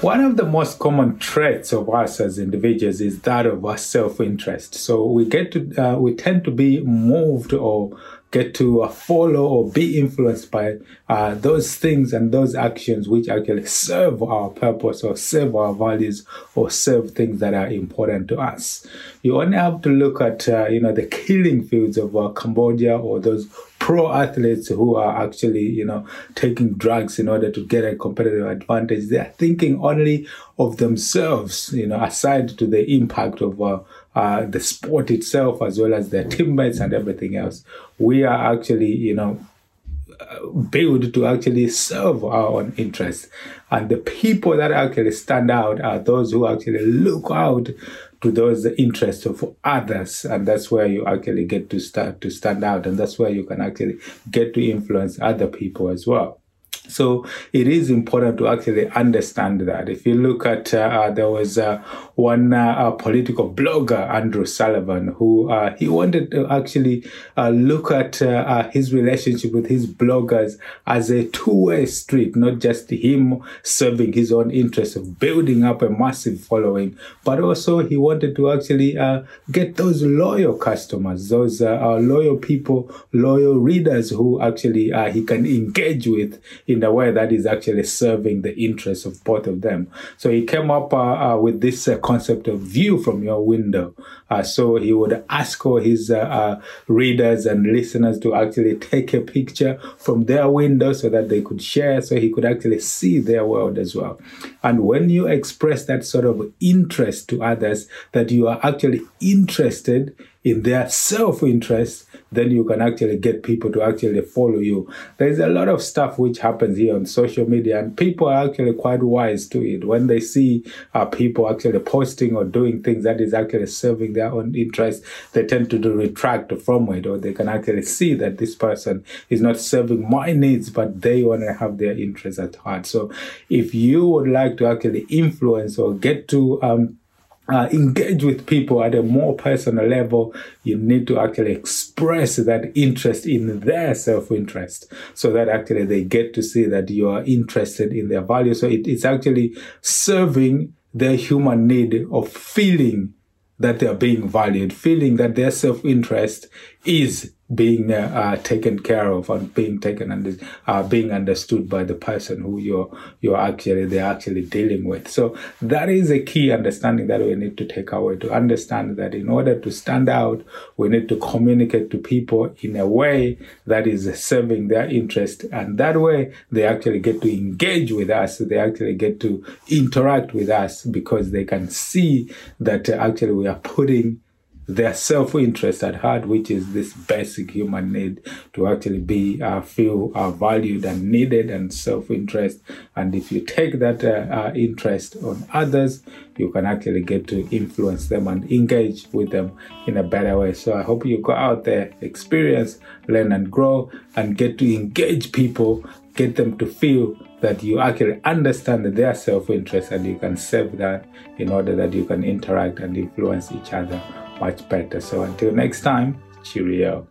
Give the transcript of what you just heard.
One of the most common traits of us as individuals is that of our self-interest. So we get to, uh, we tend to be moved or get to uh, follow or be influenced by uh, those things and those actions which actually serve our purpose or serve our values or serve things that are important to us. You only have to look at, uh, you know, the killing fields of uh, Cambodia or those pro athletes who are actually, you know, taking drugs in order to get a competitive advantage. They are thinking only of themselves, you know, aside to the impact of uh, uh, the sport itself as well as their teammates and everything else. We are actually, you know, Uh, built to actually serve our own interests. And the people that actually stand out are those who actually look out to those interests of others. And that's where you actually get to start to stand out. And that's where you can actually get to influence other people as well so it is important to actually understand that. If you look at, uh, uh, there was uh, one uh, political blogger, Andrew Sullivan, who uh, he wanted to actually uh, look at his relationship with his bloggers as a two-way street, not just him serving his own interest of building up a massive following, but also he wanted to actually get those loyal customers, those loyal people, loyal readers who actually he can engage with in a way that is actually serving the interests of both of them. So he came up uh, uh, with this uh, concept of view from your window. Uh, so he would ask all his uh, readers and listeners to actually take a picture from their window so that they could share, so he could actually see their world as well. And when you express that sort of interest to others, that you are actually interested in their self interest, then you can actually get people to actually follow you. There's a lot of stuff which happens here on social media, and people are actually quite wise to it. When they see uh, people actually posting or doing things that is actually serving their own interest, they tend to retract from it, or they can actually see that this person is not serving my needs, but they want to have their interests at heart. So if you would like to actually influence or get to um, uh, engage with people at a more personal level, you need to actually express that interest in their self interest so that actually they get to see that you are interested in their value. So it, it's actually serving their human need of feeling that they are being valued, feeling that their self interest is being uh, uh, taken care of and being taken and uh, being understood by the person who you're you're actually they're actually dealing with. So that is a key understanding that we need to take away to understand that in order to stand out, we need to communicate to people in a way that is serving their interest, and that way they actually get to engage with us. They actually get to interact with us because they can see that actually we are putting their self-interest at heart, which is this basic human need to actually be uh, feel uh, valued and needed and self-interest. And if you take that uh, uh, interest on others, you can actually get to influence them and engage with them in a better way. So I hope you go out there, experience, learn and grow, and get to engage people, get them to feel that you actually understand their self-interest and you can serve that in order that you can interact and influence each other much better. So until next time, cheerio.